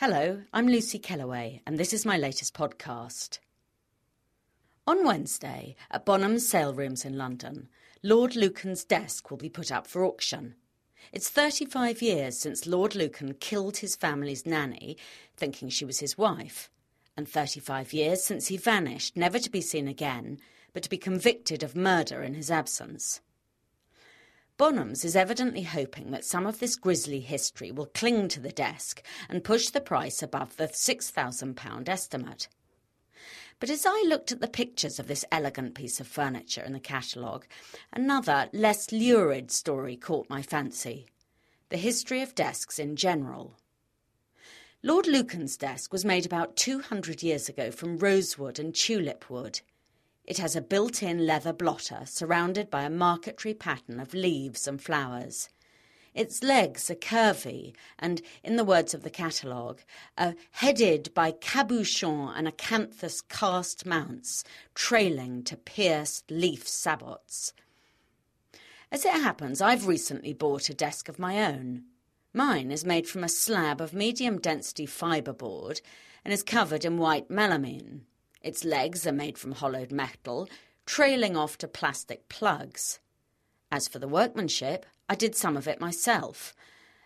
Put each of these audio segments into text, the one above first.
Hello, I'm Lucy Kellaway, and this is my latest podcast. On Wednesday, at Bonhams Sale Rooms in London, Lord Lucan's desk will be put up for auction. It's 35 years since Lord Lucan killed his family's nanny, thinking she was his wife, and 35 years since he vanished, never to be seen again, but to be convicted of murder in his absence. Bonhams is evidently hoping that some of this grisly history will cling to the desk and push the price above the £6,000 estimate. But as I looked at the pictures of this elegant piece of furniture in the catalogue, another, less lurid story caught my fancy the history of desks in general. Lord Lucan's desk was made about 200 years ago from rosewood and tulip wood. It has a built in leather blotter surrounded by a marquetry pattern of leaves and flowers. Its legs are curvy and, in the words of the catalogue, are headed by cabochon and acanthus cast mounts trailing to pierced leaf sabots. As it happens, I've recently bought a desk of my own. Mine is made from a slab of medium density fibreboard and is covered in white melamine. Its legs are made from hollowed metal, trailing off to plastic plugs. As for the workmanship, I did some of it myself.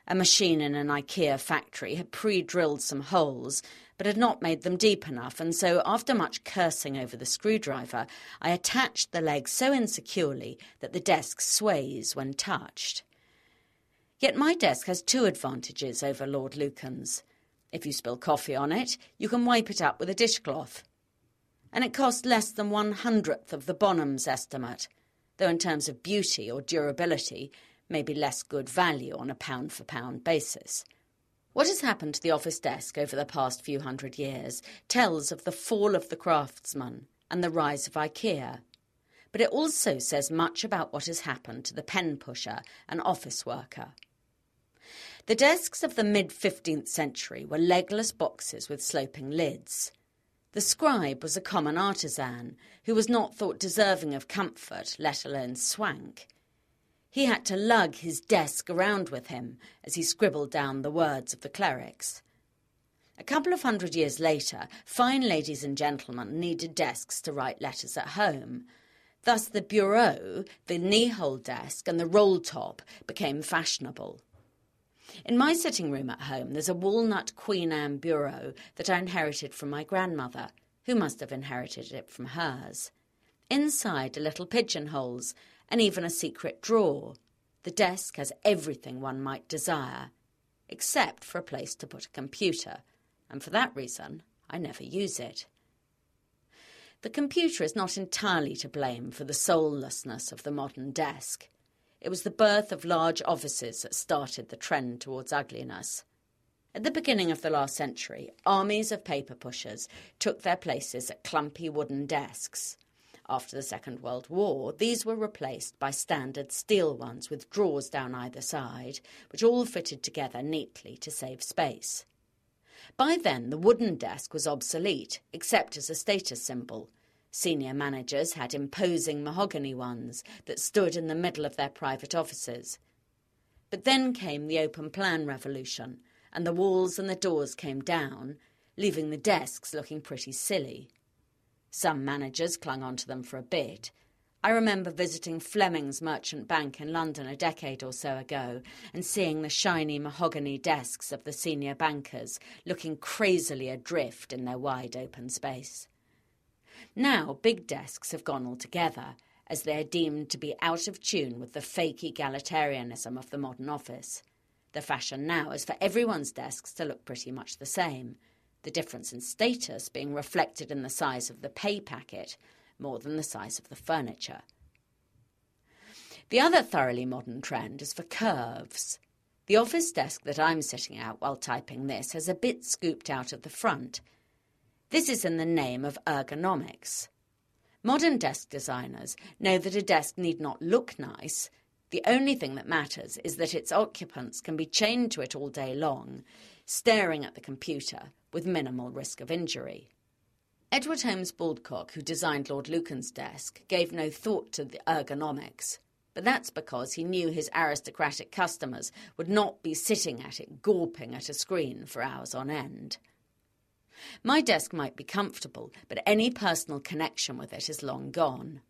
A machine in an IKEA factory had pre drilled some holes, but had not made them deep enough, and so, after much cursing over the screwdriver, I attached the legs so insecurely that the desk sways when touched. Yet my desk has two advantages over Lord Lucan's. If you spill coffee on it, you can wipe it up with a dishcloth and it cost less than one hundredth of the Bonhams estimate, though in terms of beauty or durability, may be less good value on a pound for pound basis. What has happened to the office desk over the past few hundred years tells of the fall of the craftsman and the rise of IKEA. But it also says much about what has happened to the pen pusher and office worker. The desks of the mid 15th century were legless boxes with sloping lids. The scribe was a common artisan who was not thought deserving of comfort, let alone swank. He had to lug his desk around with him as he scribbled down the words of the clerics. A couple of hundred years later, fine ladies and gentlemen needed desks to write letters at home. Thus, the bureau, the knee hole desk, and the roll top became fashionable. In my sitting room at home, there's a walnut Queen Anne bureau that I inherited from my grandmother, who must have inherited it from hers. Inside are little pigeonholes and even a secret drawer. The desk has everything one might desire, except for a place to put a computer, and for that reason, I never use it. The computer is not entirely to blame for the soullessness of the modern desk. It was the birth of large offices that started the trend towards ugliness. At the beginning of the last century, armies of paper pushers took their places at clumpy wooden desks. After the Second World War, these were replaced by standard steel ones with drawers down either side, which all fitted together neatly to save space. By then, the wooden desk was obsolete, except as a status symbol, Senior managers had imposing mahogany ones that stood in the middle of their private offices. But then came the open plan revolution, and the walls and the doors came down, leaving the desks looking pretty silly. Some managers clung onto them for a bit. I remember visiting Fleming's Merchant Bank in London a decade or so ago and seeing the shiny mahogany desks of the senior bankers looking crazily adrift in their wide open space. Now, big desks have gone altogether, as they are deemed to be out of tune with the fake egalitarianism of the modern office. The fashion now is for everyone's desks to look pretty much the same, the difference in status being reflected in the size of the pay packet more than the size of the furniture. The other thoroughly modern trend is for curves. The office desk that I'm sitting at while typing this has a bit scooped out of the front. This is in the name of ergonomics. Modern desk designers know that a desk need not look nice. The only thing that matters is that its occupants can be chained to it all day long, staring at the computer with minimal risk of injury. Edward Holmes Baldock, who designed Lord Lucan's desk, gave no thought to the ergonomics. But that's because he knew his aristocratic customers would not be sitting at it gawping at a screen for hours on end. My desk might be comfortable, but any personal connection with it is long gone.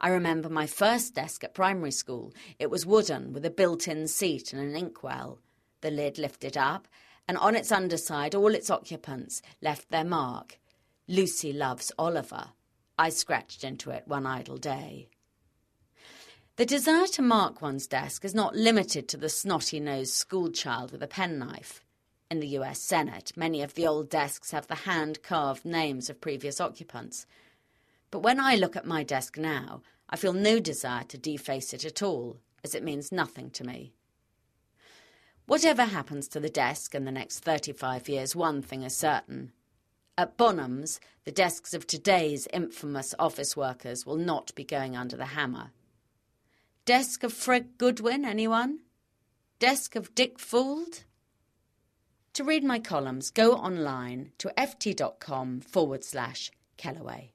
I remember my first desk at primary school. It was wooden with a built in seat and an inkwell. The lid lifted up, and on its underside, all its occupants left their mark Lucy loves Oliver. I scratched into it one idle day. The desire to mark one's desk is not limited to the snotty nosed schoolchild with a penknife. In the US Senate, many of the old desks have the hand carved names of previous occupants. But when I look at my desk now, I feel no desire to deface it at all, as it means nothing to me. Whatever happens to the desk in the next 35 years, one thing is certain. At Bonhams, the desks of today's infamous office workers will not be going under the hammer. Desk of Fred Goodwin, anyone? Desk of Dick Fuld? To read my columns, go online to ft.com forward slash Kellaway.